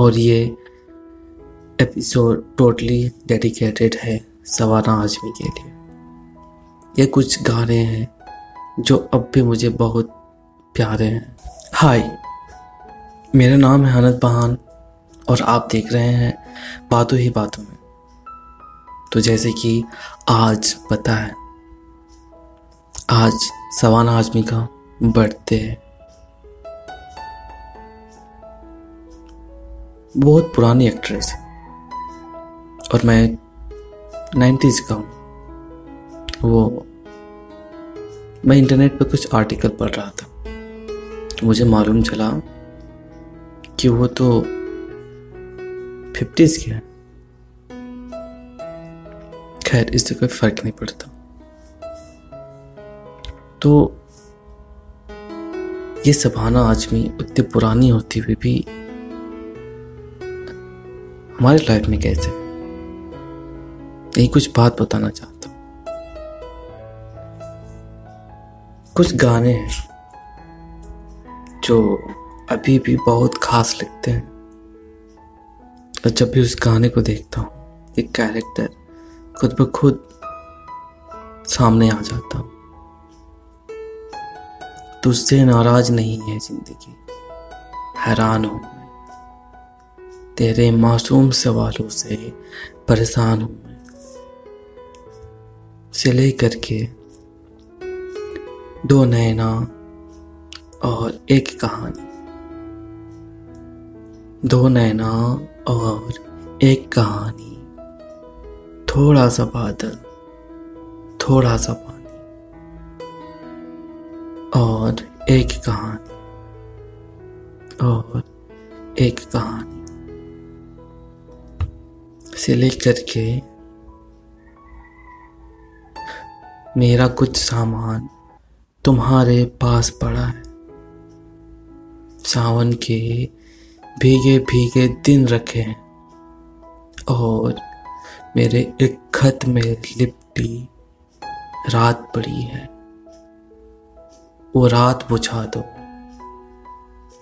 और ये episode totally dedicated है सवाना आजमी के लिए। ये कुछ गाने हैं जो अब भी मुझे बहुत प्यारे हैं। हाय मेरा नाम है हनत बहान और आप देख रहे हैं बातों ही बातों में। तो जैसे कि आज पता है, आज सवाना आजमी का बर्थडे है। बहुत पुरानी एक्ट्रेस है। और मैं नाइन्टीज का हूँ। वो, मैं इंटरनेट पे कुछ आर्टिकल पढ़ रहा था। मुझे मालूम चला कि वो तो फिफ्टीज के हैं। खैर इससे कोई फ़र्क नहीं पड़ता। तो ये सबाना आजमी उतनी पुरानी होती हुई भी हमारे लाइफ में कैसे? यही कुछ बात बताना चाहता हूँ। कुछ गाने हैं जो अभी भी बहुत खास लगते हैं। और जब भी उस गाने को देखता हूँ, एक कैरेक्टर खुद ब खुद सामने आ जाता हूँ। तुझसे नाराज़ नहीं है ज़िंदगी। हैरान हूँ। तेरे मासूम सवालों से परेशान हूँ मैं से करके दो नैना और एक कहानी। दो नैना और एक कहानी। थोड़ा सा बादल, थोड़ा सा पानी और एक कहानी। और एक कहानी। से लेकर के मेरा कुछ सामान तुम्हारे पास पड़ा है। सावन के भीगे भीगे दिन रखे हैं और मेरे एक खत में लिपटी रात पड़ी है। वो रात बुझा दो,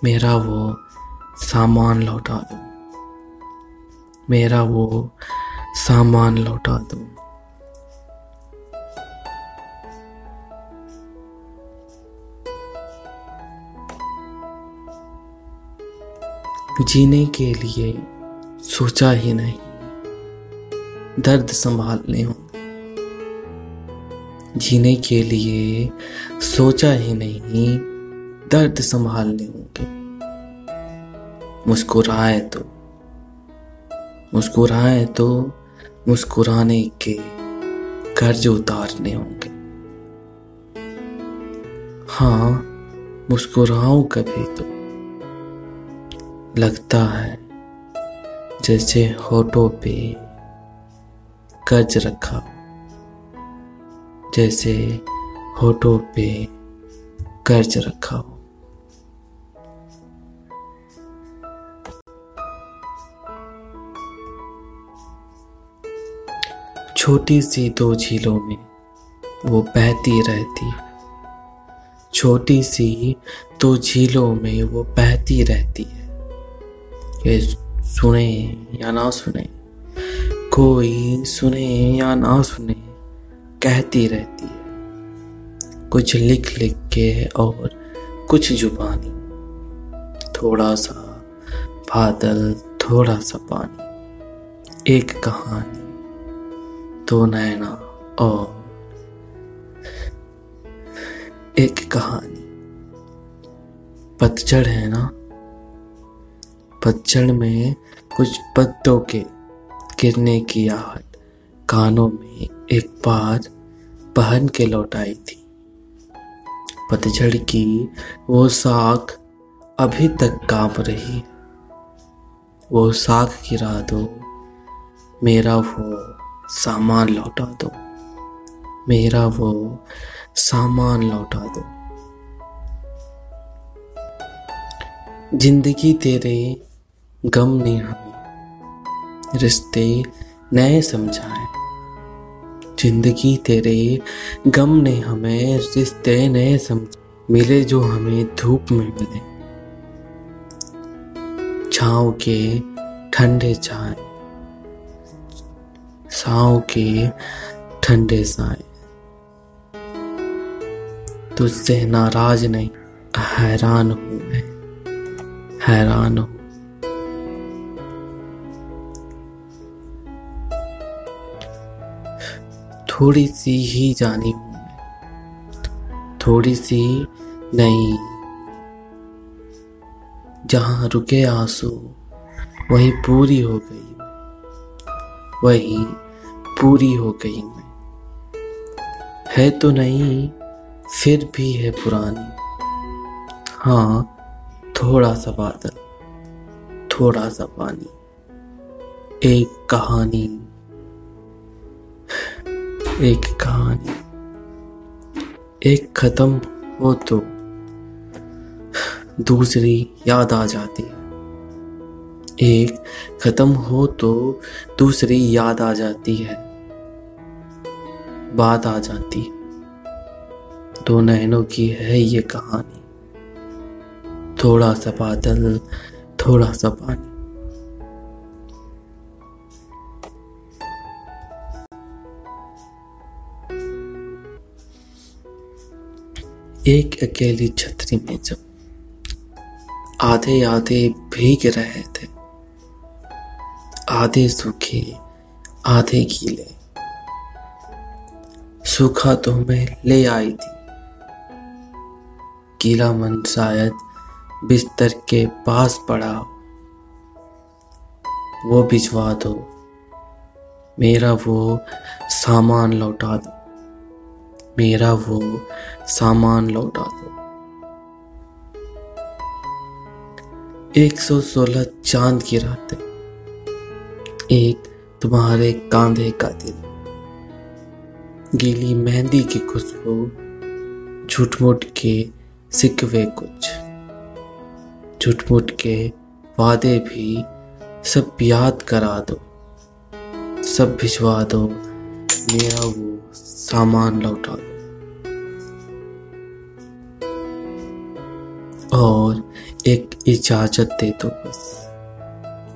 मेरा वो सामान लौटा दो। मेरा वो सामान लौटा दो। जीने के लिए सोचा ही नहीं। दर्द संभालने होंगे। जीने के लिए सोचा ही नहीं, दर्द संभालने होंगे। मुस्कुराए तो। मुस्कुराए तो मुस्कुराने के कर्ज उतारने होंगे। हाँ मुस्कुराऊं कभी तो। लगता है जैसे होठों पे कर्ज रखा जैसे होठों पे कर्ज रखा छोटी सी दो झीलों में वो बहती रहती छोटी सी दो झीलों में वो बहती रहती है। ये सुने या ना सुने, कोई सुने या ना सुने, कहती रहती है। कुछ लिख लिख के और कुछ जुबानी, थोड़ा सा बादल, थोड़ा सा पानी, एक कहानी। दो नैना और एक कहानी। पतझड़ है ना? पतझड़ में कुछ पत्तों के गिरने की आहट। कानों में एक बार पहन के लौट आई थी। पतझड़ की वो साख अभी तक काँप रही। वो साख गिरा दो मेरा वो सामान लौटा दो। मेरा वो सामान लौटा दो। ज़िंदगी तेरे गम ने हमें रिश्ते नए समझाए। ज़िंदगी तेरे गम ने हमें रिश्ते नए समझ, मिले जो हमें धूप में मिले छाव के ठंडे चाय साओ के ठंडे साए। तुझसे नाराज़ नहीं, हैरान हूँ मैं, हैरान हूँ। थोड़ी सी ही जानी मैं, थोड़ी सी नहीं। जहाँ रुके आँसू, वहीं पूरी हो गई वहीं पूरी हो गई मैं। है तो नहीं, फिर भी है पुरानी। हाँ थोड़ा सा बादल, थोड़ा सा पानी, एक कहानी। एक कहानी। एक खत्म हो तो दूसरी याद आ जाती है। एक खत्म हो तो दूसरी याद आ जाती है। बात आ जाती। दो नैनों की है ये कहानी। थोड़ा सा बादल थोड़ा सा पानी। एक अकेली छतरी में जब आधे आधे भीग रहे थे, आधे सूखे, आधे गीले सूखा तो मैं ले आई थी। गीला मन शायद बिस्तर के पास पड़ा। वो भिजवा दो। मेरा वो सामान लौटा दो। मेरा वो सामान लौटा दो। एक सौ सोलह चाँद की रातें। एक तुम्हारे कांधे का दिल गीली मेहंदी की खुशबू झूठ के सिकवे कुछ। झूठ के वादे भी सब याद करा दो। सब भिजवा दो, मेरा वो सामान लौटा दो। और एक इजाज़त दे दो बस।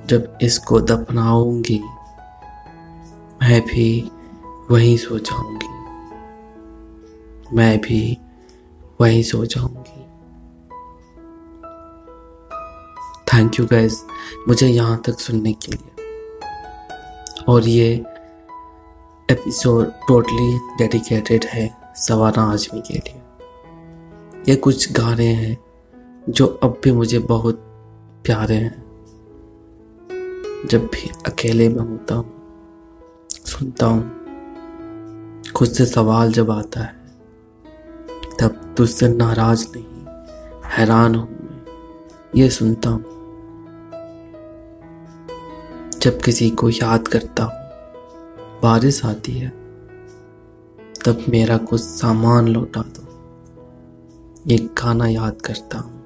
जब इसको दफनाऊँगी, मैं भी वहीं सो जाऊँगी। मैं भी वहीं सो जाऊँगी। थैंक यू गैस मुझे यहाँ तक सुनने के लिए। और ये एपिसोड टोटली डेडिकेटेड है सवाना आजमी के लिए। ये कुछ गाने हैं जो अब भी मुझे बहुत प्यारे हैं। जब भी अकेले में होता हूँ, सुनता हूँ, खुद से सवाल जब आता है तब तुझसे नाराज़ नहीं, हैरान हूँ मैं, ये सुनता हूँ। जब किसी को याद करता हूँ, बारिश आती है, तब मेरा कुछ सामान लौटा दो। एक गाना याद करता हूँ,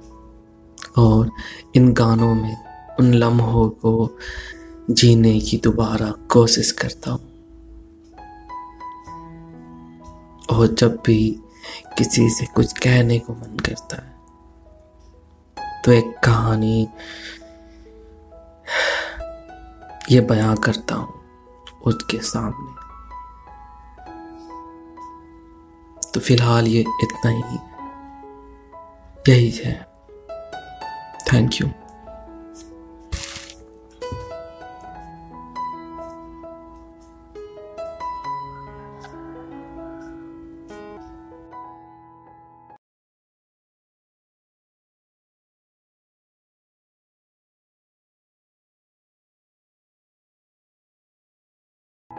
और इन गानों में उन लम्हों को जीने की दोबारा कोशिश करता हूँ। और जब भी किसी से कुछ कहने को मन करता है। तो एक कहानी ये बयां करता हूँ उसके सामने। तो फ़िलहाल ये इतना ही यही है। Thank you.